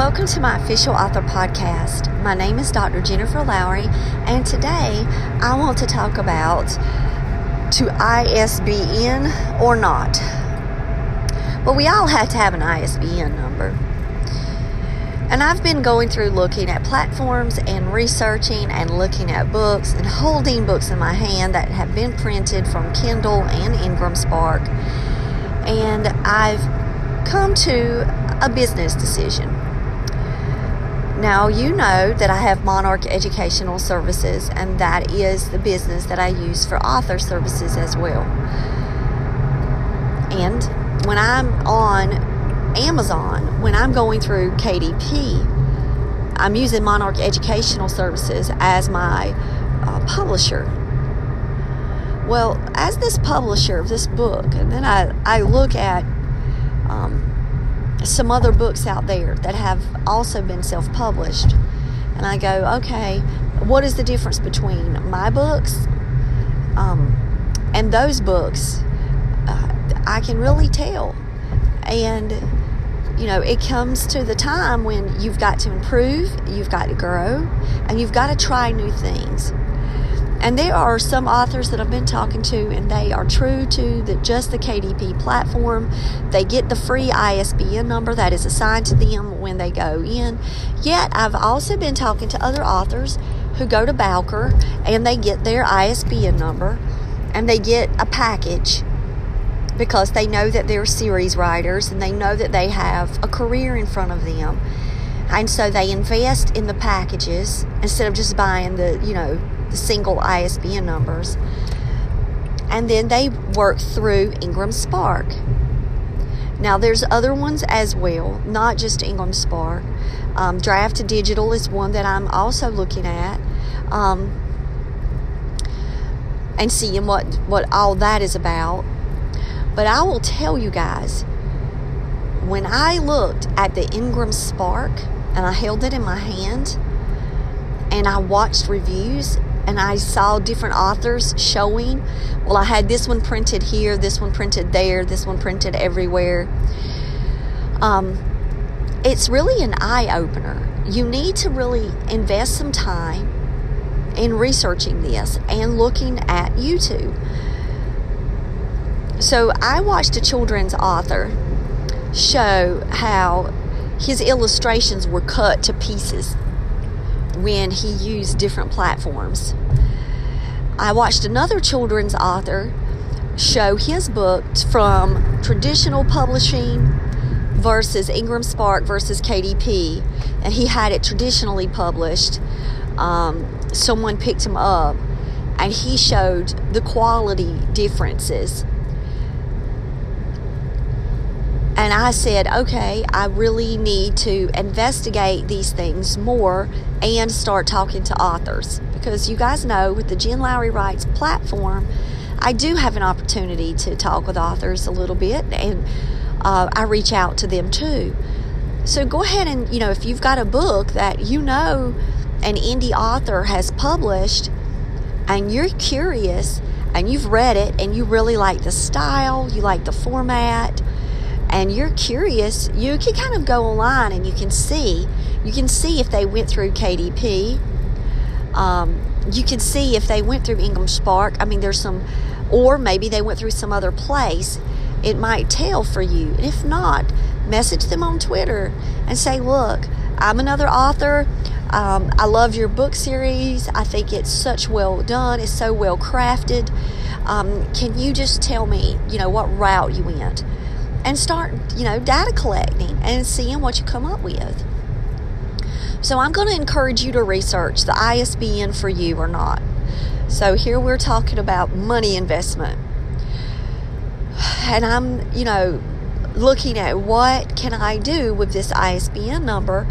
Welcome to my official author podcast. My name is Dr. Jennifer Lowry, and today I want to talk about to ISBN or not. Well, we all have to have an ISBN number. And I've been going through looking at platforms and researching and looking at books and holding books in my hand that have been printed from Kindle and Ingram Spark. And I've come to a business decision. Now, you know that I have Monarch Educational Services, and that is the business that I use for author services as well. And when I'm on Amazon, when I'm going through KDP, I'm using Monarch Educational Services as my uh, publisher. Well, as this publisher of this book, and then I, I look at um, some other books out there that have also been self published. And I go, okay, what is the difference between my books um, and those books? Uh, I can really tell. And, you know, it comes to the time when you've got to improve, you've got to grow, and you've got to try new things. And there are some authors that I've been talking to, and they are true to the, just the KDP platform. They get the free ISBN number that is assigned to them when they go in. Yet, I've also been talking to other authors who go to Bowker and they get their ISBN number and they get a package because they know that they're series writers and they know that they have a career in front of them. And so they invest in the packages instead of just buying the, you know, the single ISBN numbers. And then they work through Ingram Spark. Now, there's other ones as well, not just Ingram Spark. Um, Draft to Digital is one that I'm also looking at um, and seeing what, what all that is about. But I will tell you guys, when I looked at the Ingram Spark and I held it in my hand and I watched reviews, and I saw different authors showing. Well, I had this one printed here, this one printed there, this one printed everywhere. Um, it's really an eye opener. You need to really invest some time in researching this and looking at YouTube. So, I watched a children's author show how his illustrations were cut to pieces when he used different platforms. I watched another children's author show his book from traditional publishing versus Ingram Spark versus KDP, and he had it traditionally published. Um, someone picked him up, and he showed the quality differences and I said, okay, I really need to investigate these things more and start talking to authors. Because you guys know, with the Jen Lowry Writes platform, I do have an opportunity to talk with authors a little bit, and uh, I reach out to them too. So go ahead and, you know, if you've got a book that you know an indie author has published and you're curious and you've read it and you really like the style, you like the format, and you're curious, you can kind of go online and you can see. You can see if they went through KDP. Um, you can see if they went through Ingram Spark. I mean, there's some Or maybe they went through some other place. It might tell for you. And if not, message them on Twitter and say, look, I'm another author. Um, I love your book series. I think it's such well done. It's so well crafted. Um, can you just tell me, you know, what route you went? And start, you know, data collecting and seeing what you come up with. So I'm going to encourage you to research the ISBN for you or not. So here we're talking about money investment. And I'm, you know, looking at what can I do with this ISBN number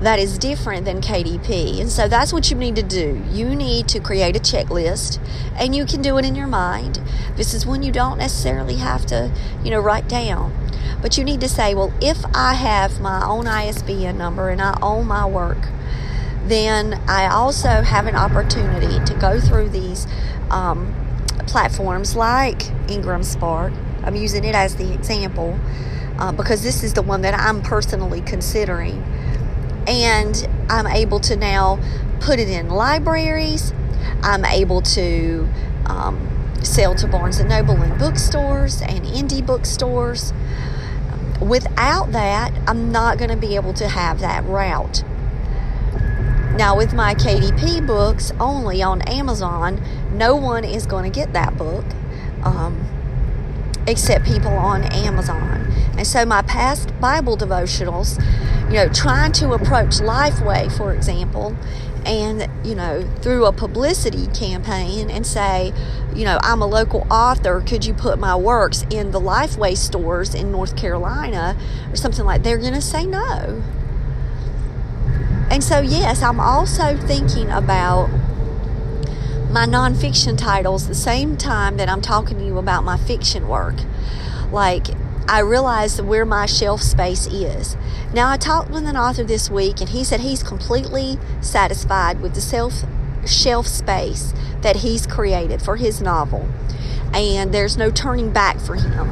that is different than KDP. And so that's what you need to do. You need to create a checklist and you can do it in your mind. This is one you don't necessarily have to, you know, write down. But you need to say, well, if I have my own ISBN number and I own my work, then I also have an opportunity to go through these um, platforms like Ingram Spark. I'm using it as the example uh, because this is the one that I'm personally considering and I'm able to now put it in libraries. I'm able to um, sell to Barnes and Noble and bookstores and indie bookstores. Without that, I'm not going to be able to have that route. Now, with my KDP books only on Amazon, no one is going to get that book um, except people on Amazon. And so, my past Bible devotionals you know, trying to approach Lifeway, for example, and, you know, through a publicity campaign and say, you know, I'm a local author, could you put my works in the Lifeway stores in North Carolina or something like they're going to say no. And so, yes, I'm also thinking about my nonfiction titles the same time that I'm talking to you about my fiction work. Like, I realized where my shelf space is. Now, I talked with an author this week, and he said he's completely satisfied with the self shelf space that he's created for his novel. And there's no turning back for him.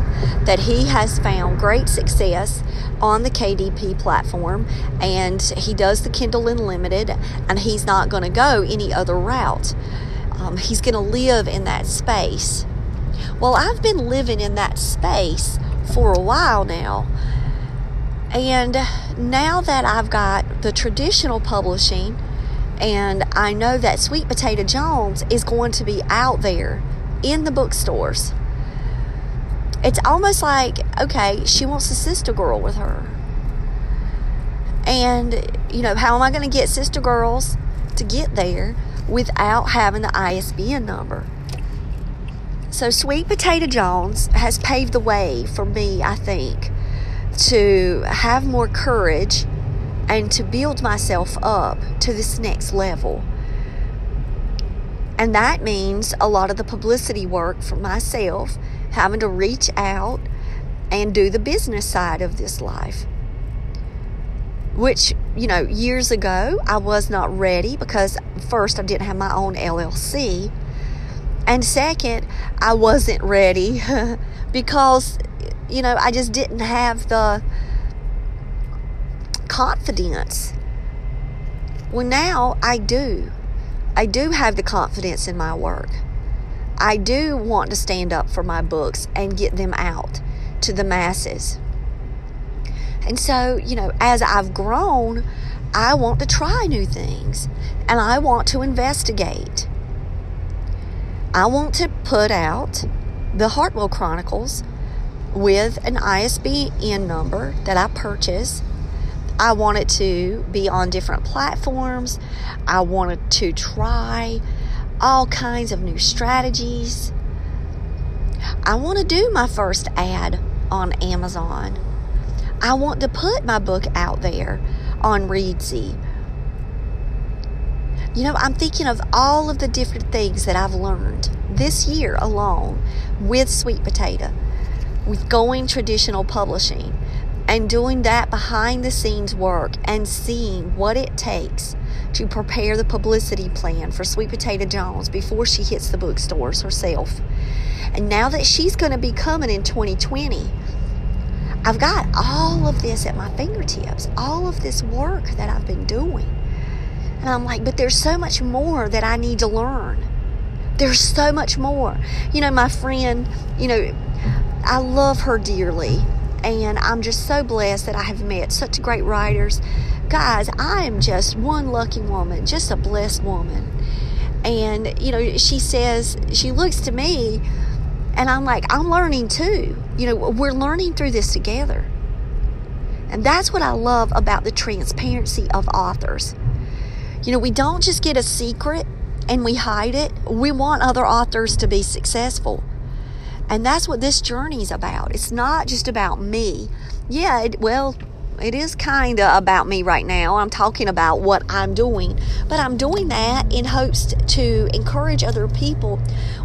That he has found great success on the KDP platform, and he does the Kindle Unlimited, and he's not going to go any other route. Um, he's going to live in that space. Well, I've been living in that space for a while now. And now that I've got the traditional publishing, and I know that Sweet Potato Jones is going to be out there in the bookstores, it's almost like, okay, she wants a sister girl with her. And, you know, how am I going to get sister girls to get there without having the ISBN number? So, Sweet Potato Jones has paved the way for me, I think, to have more courage and to build myself up to this next level. And that means a lot of the publicity work for myself, having to reach out and do the business side of this life. Which, you know, years ago I was not ready because first I didn't have my own LLC and second, I wasn't ready because, you know, I just didn't have the confidence. Well, now I do. I do have the confidence in my work. I do want to stand up for my books and get them out to the masses. And so, you know, as I've grown, I want to try new things and I want to investigate. I want to put out the Hartwell Chronicles with an ISBN number that I purchase. I want it to be on different platforms. I wanted to try all kinds of new strategies. I want to do my first ad on Amazon. I want to put my book out there on Reedsy you know, I'm thinking of all of the different things that I've learned this year alone with Sweet Potato, with going traditional publishing, and doing that behind the scenes work and seeing what it takes to prepare the publicity plan for Sweet Potato Jones before she hits the bookstores herself. And now that she's going to be coming in 2020, I've got all of this at my fingertips, all of this work that I've been doing. And I'm like, but there's so much more that I need to learn. There's so much more. You know, my friend, you know, I love her dearly. And I'm just so blessed that I have met such great writers. Guys, I am just one lucky woman, just a blessed woman. And, you know, she says, she looks to me, and I'm like, I'm learning too. You know, we're learning through this together. And that's what I love about the transparency of authors. You know, we don't just get a secret and we hide it. We want other authors to be successful. And that's what this journey is about. It's not just about me. Yeah, it, well, it is kind of about me right now. I'm talking about what I'm doing, but I'm doing that in hopes to encourage other people.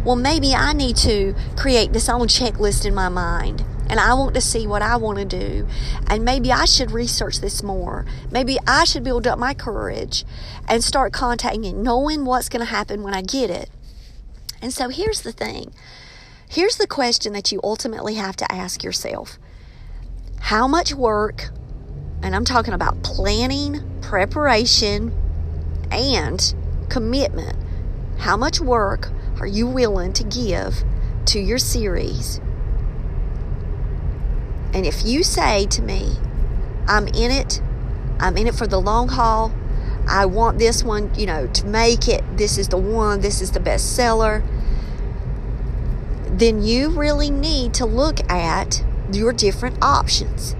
Well, maybe I need to create this own checklist in my mind and I want to see what I want to do. And maybe I should research this more. Maybe I should build up my courage and start contacting it, knowing what's going to happen when I get it. And so here's the thing here's the question that you ultimately have to ask yourself How much work, and I'm talking about planning, preparation, and commitment, how much work are you willing to give to your series? And if you say to me, I'm in it, I'm in it for the long haul, I want this one, you know, to make it, this is the one, this is the best seller, then you really need to look at your different options.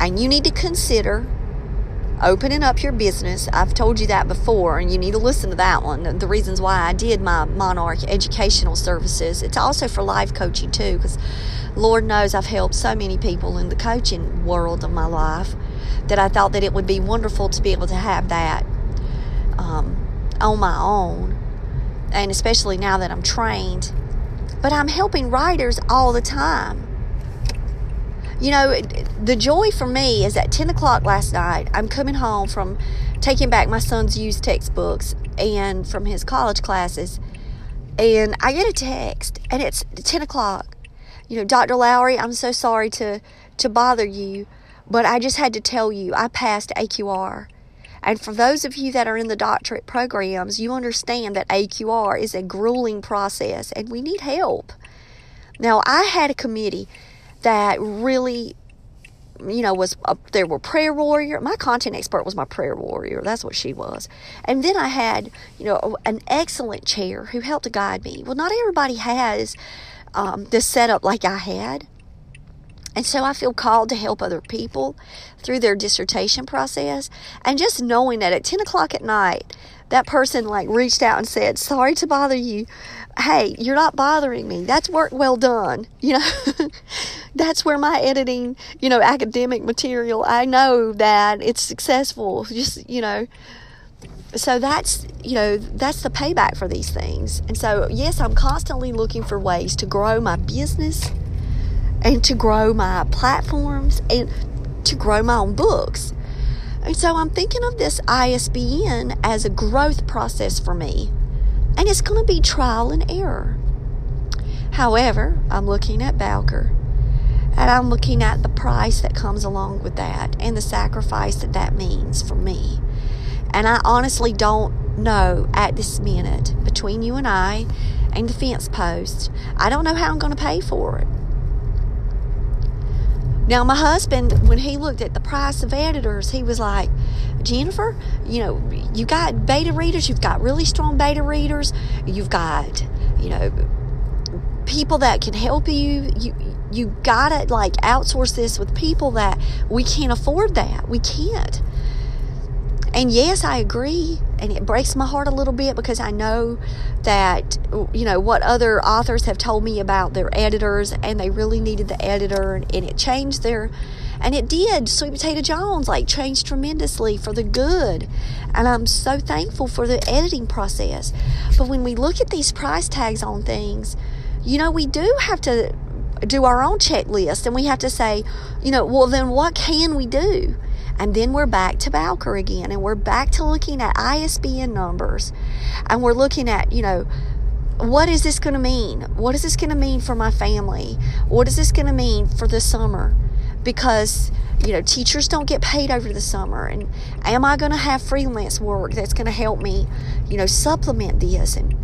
And you need to consider opening up your business. I've told you that before, and you need to listen to that one. The reasons why I did my Monarch Educational Services. It's also for life coaching too, because Lord knows I've helped so many people in the coaching world of my life that I thought that it would be wonderful to be able to have that um, on my own, and especially now that I'm trained. But I'm helping writers all the time. You know, the joy for me is at 10 o'clock last night, I'm coming home from taking back my son's used textbooks and from his college classes, and I get a text, and it's 10 o'clock. You know, Dr. Lowry, I'm so sorry to, to bother you, but I just had to tell you I passed AQR. And for those of you that are in the doctorate programs, you understand that AQR is a grueling process and we need help. Now, I had a committee that really you know was a, there were prayer warrior. My content expert was my prayer warrior. That's what she was. And then i had you know an excellent chair who helped to guide me. Well not everybody has um, this setup like i had. And so I feel called to help other people through their dissertation process. And just knowing that at 10 o'clock at night, that person like reached out and said, Sorry to bother you, hey, you're not bothering me. That's work well done. You know, that's where my editing, you know, academic material, I know that it's successful. Just, you know, so that's, you know, that's the payback for these things. And so, yes, I'm constantly looking for ways to grow my business and to grow my platforms and to grow my own books. And so I'm thinking of this ISBN as a growth process for me and it's going to be trial and error. However, I'm looking at Bowker and I'm looking at the price that comes along with that and the sacrifice that that means for me. And I honestly don't know at this minute between you and I and the fence post, I don't know how I'm going to pay for it. Now, my husband, when he looked at the price of editors, he was like, Jennifer, you know, you got beta readers, you've got really strong beta readers, you've got, you know, people that can help you. You you gotta like outsource this with people that we can't afford that. We can't. And yes, I agree. And it breaks my heart a little bit because I know that, you know, what other authors have told me about their editors and they really needed the editor and, and it changed their, and it did. Sweet Potato Jones, like, changed tremendously for the good. And I'm so thankful for the editing process. But when we look at these price tags on things, you know, we do have to do our own checklist and we have to say, you know, well, then what can we do? And then we're back to Bowker again, and we're back to looking at ISBN numbers, and we're looking at, you know, what is this going to mean? What is this going to mean for my family? What is this going to mean for the summer? Because you know, teachers don't get paid over the summer. And am I going to have freelance work that's going to help me, you know, supplement this? And,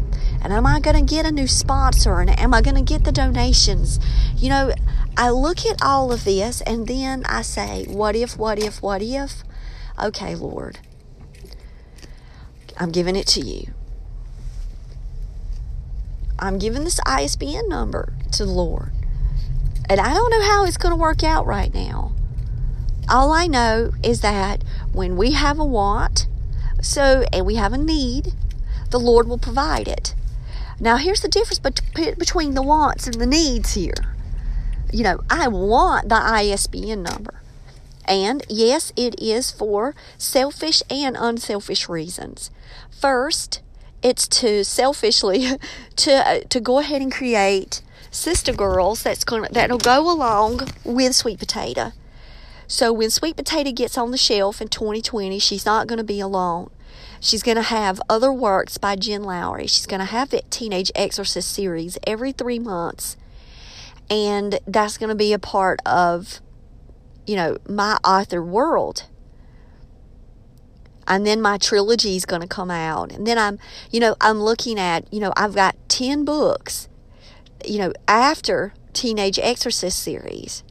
and am I going to get a new sponsor? And am I going to get the donations? You know, I look at all of this and then I say, what if, what if, what if? Okay, Lord, I'm giving it to you. I'm giving this ISBN number to the Lord. And I don't know how it's going to work out right now. All I know is that when we have a want, so and we have a need, the Lord will provide it. Now, here's the difference between the wants and the needs here. You know, I want the ISBN number. And yes, it is for selfish and unselfish reasons. First, it's to selfishly to uh, to go ahead and create sister girls that's going that'll go along with sweet potato. So when sweet potato gets on the shelf in 2020, she's not going to be alone. She's going to have other works by Jen Lowry. She's going to have that Teenage Exorcist series every three months. And that's going to be a part of, you know, my author world. And then my trilogy is going to come out. And then i'm you know i'm looking at you know i've got 10 books you know after teenage exorcist series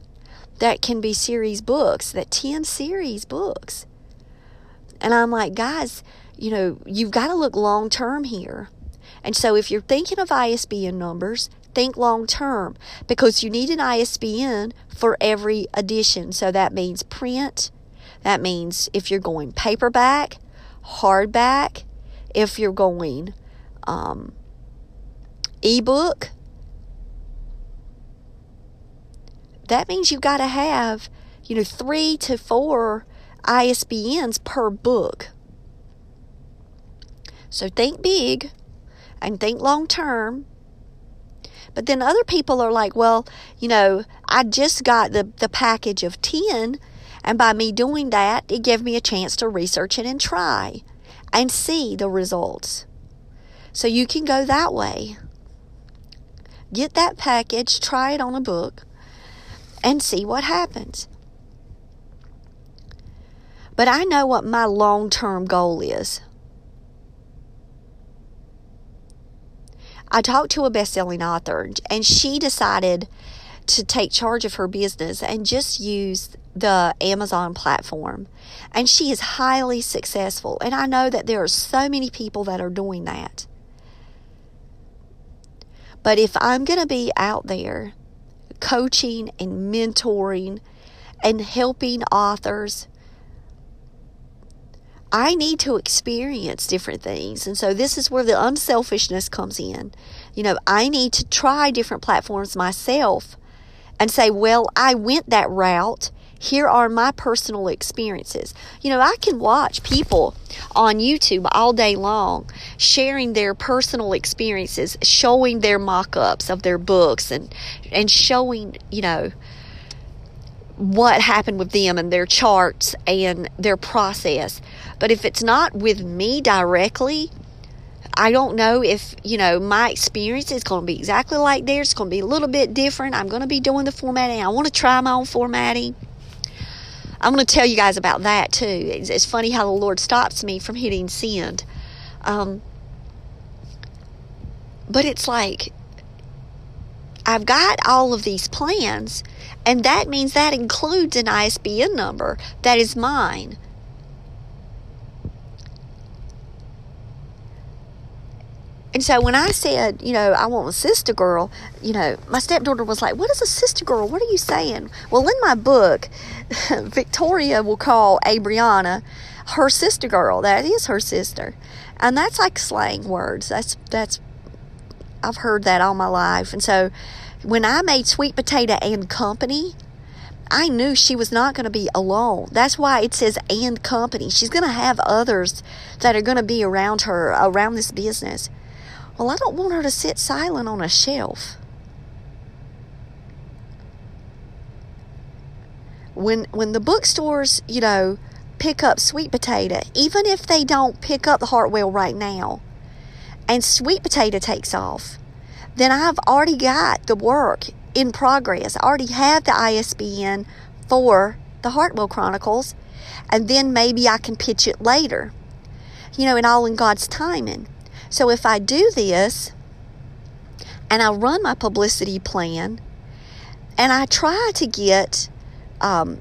that can be series books that 10 series books. And i'm like guys you know you've got to look long term here. And so if you're thinking of isbn numbers think long term because you need an isbn for every edition so that means print that means if you're going paperback, hardback, if you're going um, ebook, that means you've got to have, you know, three to four ISBNs per book. So think big and think long term. But then other people are like, well, you know, I just got the, the package of 10 and by me doing that, it gave me a chance to research it and try and see the results. So you can go that way. Get that package, try it on a book, and see what happens. But I know what my long term goal is. I talked to a best selling author, and she decided to take charge of her business and just use the Amazon platform. And she is highly successful. And I know that there are so many people that are doing that. But if I'm going to be out there coaching and mentoring and helping authors, I need to experience different things. And so this is where the unselfishness comes in. You know, I need to try different platforms myself and say, well, I went that route. Here are my personal experiences. You know, I can watch people on YouTube all day long sharing their personal experiences, showing their mock ups of their books and, and showing, you know, what happened with them and their charts and their process. But if it's not with me directly, I don't know if, you know, my experience is going to be exactly like theirs. It's going to be a little bit different. I'm going to be doing the formatting. I want to try my own formatting. I'm going to tell you guys about that too. It's, it's funny how the Lord stops me from hitting send. Um, but it's like, I've got all of these plans, and that means that includes an ISBN number that is mine. And so when I said, you know, I want a sister girl, you know, my stepdaughter was like, What is a sister girl? What are you saying? Well, in my book, Victoria will call Abriana her sister girl. That is her sister. And that's like slang words. That's, that's, I've heard that all my life. And so when I made Sweet Potato and Company, I knew she was not going to be alone. That's why it says and company. She's going to have others that are going to be around her, around this business. Well, I don't want her to sit silent on a shelf. When when the bookstores, you know, pick up sweet potato, even if they don't pick up the Hartwell right now, and sweet potato takes off, then I've already got the work in progress. I already have the ISBN for the Hartwell Chronicles, and then maybe I can pitch it later. You know, and all in God's timing. So if I do this and I run my publicity plan and I try to get um,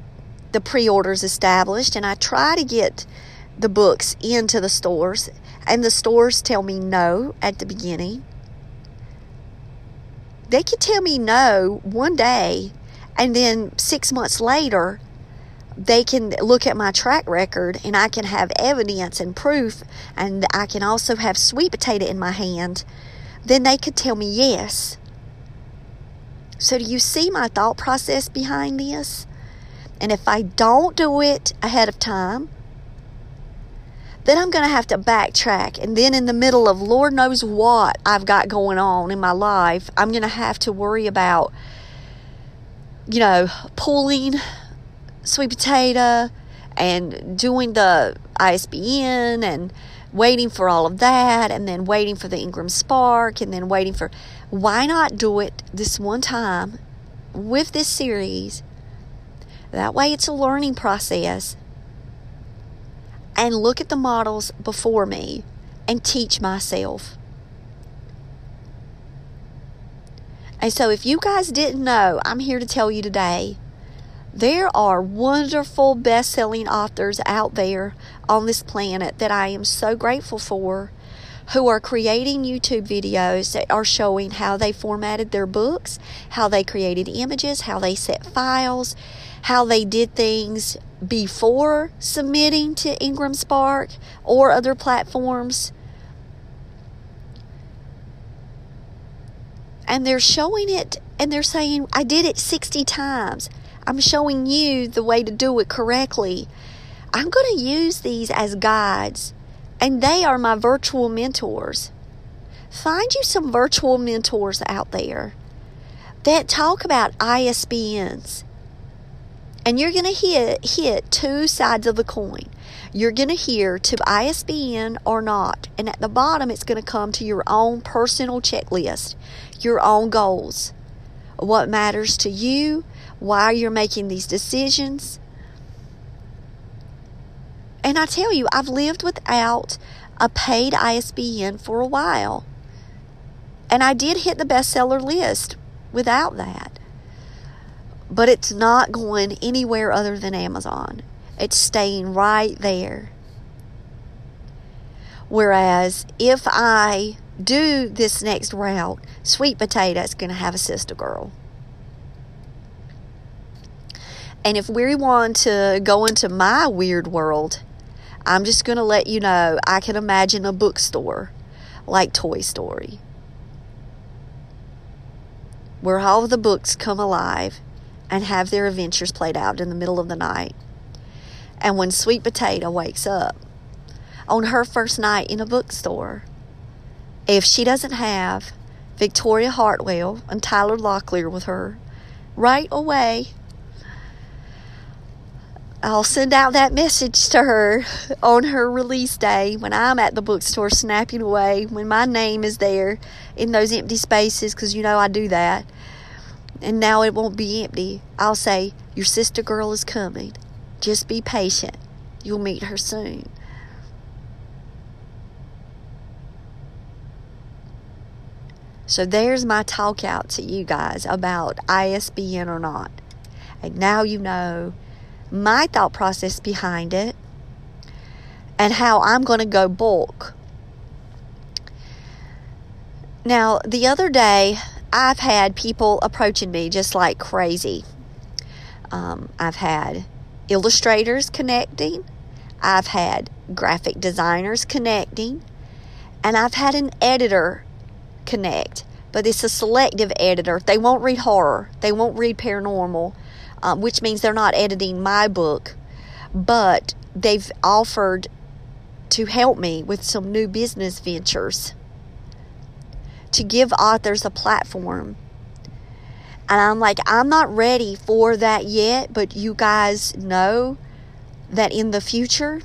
the pre orders established and I try to get the books into the stores, and the stores tell me no at the beginning, they could tell me no one day, and then six months later, they can look at my track record and I can have evidence and proof, and I can also have sweet potato in my hand, then they could tell me yes. So, do you see my thought process behind this? And if I don't do it ahead of time, then I'm going to have to backtrack. And then in the middle of Lord knows what I've got going on in my life, I'm going to have to worry about, you know, pulling sweet potato and doing the ISBN and waiting for all of that and then waiting for the Ingram Spark and then waiting for why not do it this one time with this series that way it's a learning process and look at the models before me and teach myself. And so if you guys didn't know I'm here to tell you today there are wonderful best selling authors out there on this planet that I am so grateful for who are creating YouTube videos that are showing how they formatted their books, how they created images, how they set files, how they did things before submitting to Ingram Spark or other platforms. And they're showing it and they're saying, I did it 60 times. I'm showing you the way to do it correctly. I'm going to use these as guides, and they are my virtual mentors. Find you some virtual mentors out there that talk about ISBNs. And you're going to hit, hit two sides of the coin. You're going to hear to ISBN or not. And at the bottom, it's going to come to your own personal checklist, your own goals, what matters to you, why you're making these decisions. And I tell you, I've lived without a paid ISBN for a while. And I did hit the bestseller list without that. But it's not going anywhere other than Amazon. It's staying right there. Whereas if I do this next route, Sweet Potato is going to have a sister girl. And if we want to go into my weird world, I'm just going to let you know I can imagine a bookstore like Toy Story where all the books come alive and have their adventures played out in the middle of the night. And when Sweet Potato wakes up on her first night in a bookstore, if she doesn't have Victoria Hartwell and Tyler Locklear with her right away, I'll send out that message to her on her release day when I'm at the bookstore snapping away, when my name is there in those empty spaces, because you know I do that. And now it won't be empty. I'll say, Your sister girl is coming. Just be patient. You'll meet her soon. So there's my talk out to you guys about ISBN or not. And now you know my thought process behind it, and how I'm going to go bulk. Now, the other day, I've had people approaching me just like crazy. Um, I've had illustrators connecting, I've had graphic designers connecting, and I've had an editor connect. But it's a selective editor. They won't read horror, they won't read paranormal, um, which means they're not editing my book, but they've offered to help me with some new business ventures to give authors a platform. And I'm like, I'm not ready for that yet, but you guys know that in the future,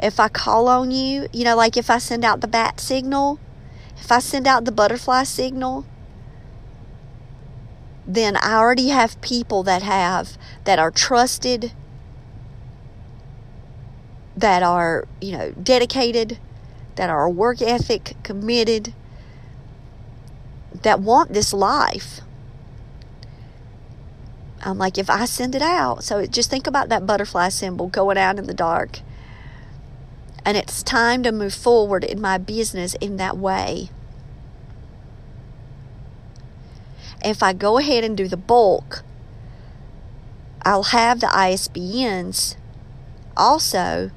if I call on you, you know, like if I send out the bat signal, if I send out the butterfly signal, then I already have people that have that are trusted, that are, you know, dedicated, that are work ethic committed, that want this life. I'm like, if I send it out, so just think about that butterfly symbol going out in the dark. And it's time to move forward in my business in that way. If I go ahead and do the bulk, I'll have the ISBNs also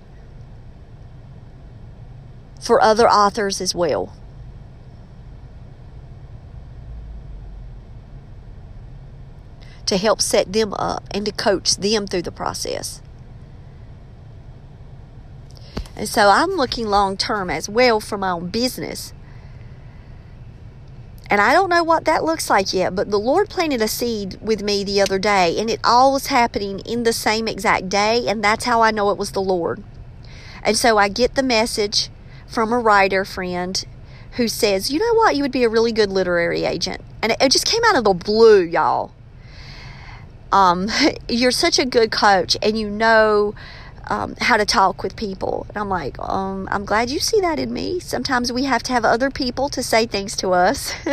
for other authors as well. To help set them up and to coach them through the process. And so I'm looking long term as well for my own business. And I don't know what that looks like yet, but the Lord planted a seed with me the other day, and it all was happening in the same exact day, and that's how I know it was the Lord. And so I get the message from a writer friend who says, You know what? You would be a really good literary agent. And it just came out of the blue, y'all. Um, you're such a good coach, and you know um, how to talk with people. And I'm like, um, I'm glad you see that in me. Sometimes we have to have other people to say things to us.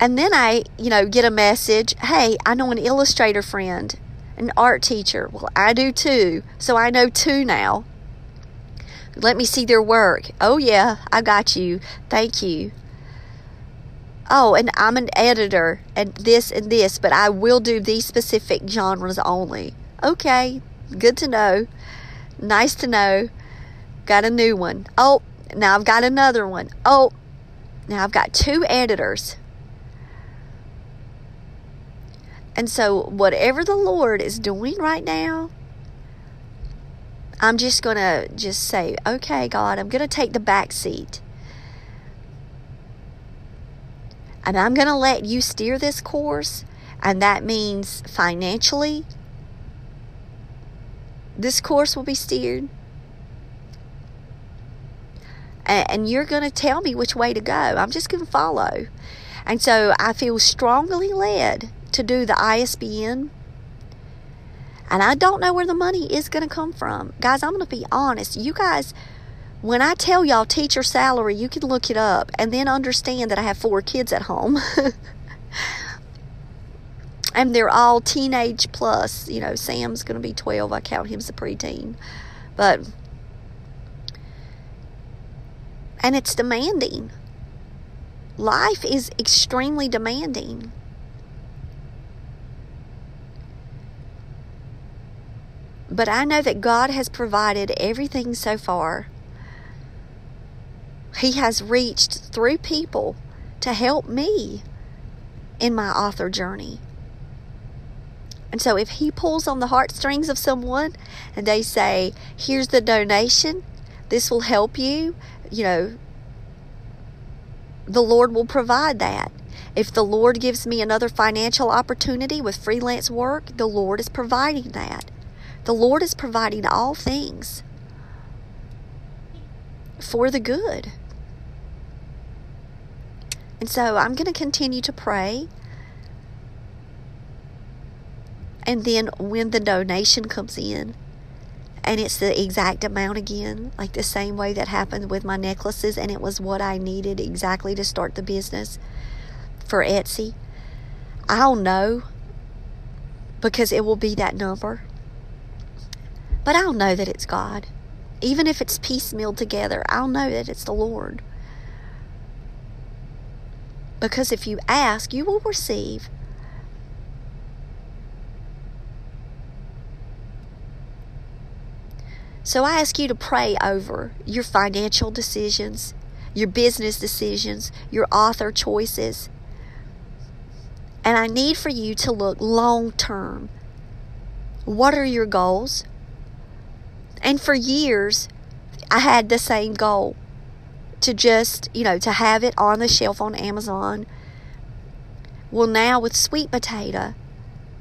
and then I, you know, get a message hey, I know an illustrator friend, an art teacher. Well, I do too. So I know two now. Let me see their work. Oh, yeah, I got you. Thank you. Oh, and I'm an editor and this and this, but I will do these specific genres only. Okay, good to know. Nice to know. Got a new one. Oh, now I've got another one. Oh, now I've got two editors. And so, whatever the Lord is doing right now, I'm just going to just say, okay, God, I'm going to take the back seat. And I'm going to let you steer this course. And that means financially, this course will be steered. And you're going to tell me which way to go. I'm just going to follow. And so I feel strongly led to do the ISBN. And I don't know where the money is going to come from. Guys, I'm going to be honest. You guys, when I tell y'all teacher salary, you can look it up and then understand that I have four kids at home. and they're all teenage plus. You know, Sam's going to be 12. I count him as a preteen. But, and it's demanding. Life is extremely demanding. But I know that God has provided everything so far. He has reached through people to help me in my author journey. And so if he pulls on the heartstrings of someone and they say, here's the donation, this will help you, you know, the Lord will provide that. If the Lord gives me another financial opportunity with freelance work, the Lord is providing that. The Lord is providing all things for the good. And so I'm going to continue to pray and then when the donation comes in, and it's the exact amount again, like the same way that happened with my necklaces, and it was what I needed exactly to start the business for Etsy. I'll know because it will be that number. But I'll know that it's God. Even if it's piecemeal together, I'll know that it's the Lord. Because if you ask, you will receive. So I ask you to pray over your financial decisions, your business decisions, your author choices. And I need for you to look long term. What are your goals? And for years, I had the same goal to just, you know, to have it on the shelf on Amazon. Well, now with Sweet Potato,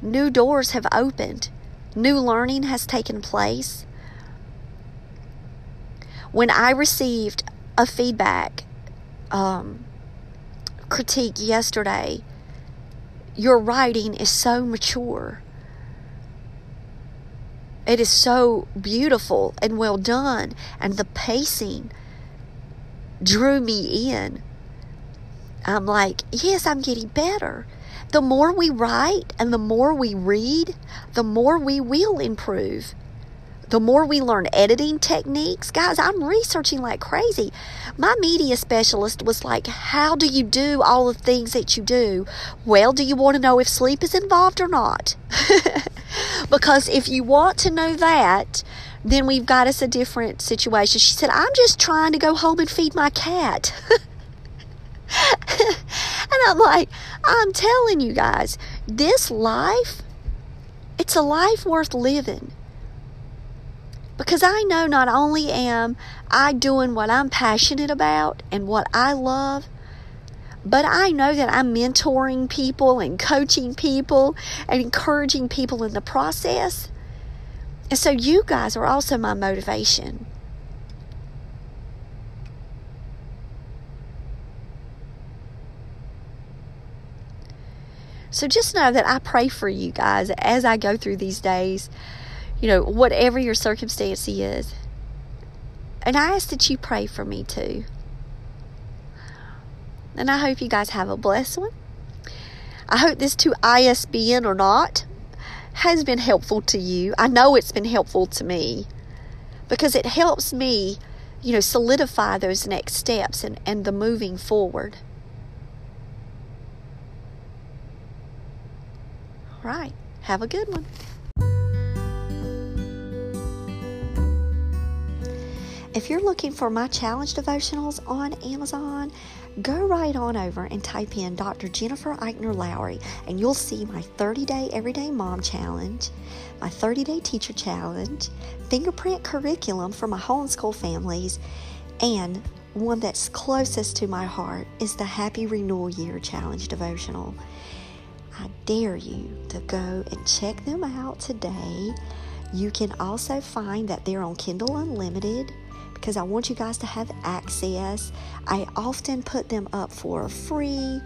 new doors have opened, new learning has taken place when I received a feedback um, critique yesterday, your writing is so mature. It is so beautiful and well done, and the pacing drew me in. I'm like, yes, I'm getting better. The more we write and the more we read, the more we will improve. The more we learn editing techniques, guys, I'm researching like crazy. My media specialist was like, How do you do all the things that you do? Well, do you want to know if sleep is involved or not? because if you want to know that, then we've got us a different situation. She said, I'm just trying to go home and feed my cat. and I'm like, I'm telling you guys, this life, it's a life worth living. Because I know not only am I doing what I'm passionate about and what I love, but I know that I'm mentoring people and coaching people and encouraging people in the process. And so you guys are also my motivation. So just know that I pray for you guys as I go through these days, you know, whatever your circumstance is. And I ask that you pray for me too. And I hope you guys have a blessed one. I hope this to ISBN or not has been helpful to you. I know it's been helpful to me because it helps me, you know, solidify those next steps and, and the moving forward. right. Have a good one. If you're looking for my challenge devotionals on Amazon, go right on over and type in Dr. Jennifer Eichner Lowry, and you'll see my 30 day Everyday Mom Challenge, my 30 day Teacher Challenge, fingerprint curriculum for my homeschool families, and one that's closest to my heart is the Happy Renewal Year Challenge devotional. I dare you to go and check them out today. You can also find that they're on Kindle Unlimited because I want you guys to have access. I often put them up for free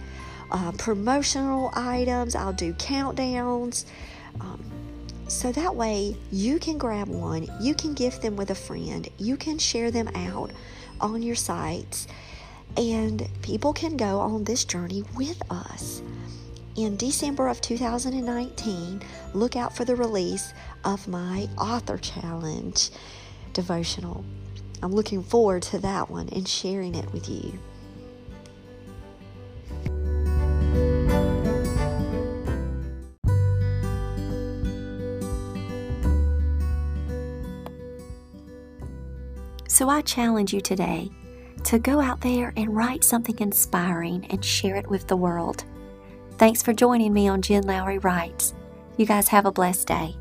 uh, promotional items, I'll do countdowns. Um, so that way you can grab one, you can gift them with a friend, you can share them out on your sites, and people can go on this journey with us in December of 2019, look out for the release of my Author Challenge devotional. I'm looking forward to that one and sharing it with you. So I challenge you today to go out there and write something inspiring and share it with the world. Thanks for joining me on Jen Lowry Writes. You guys have a blessed day.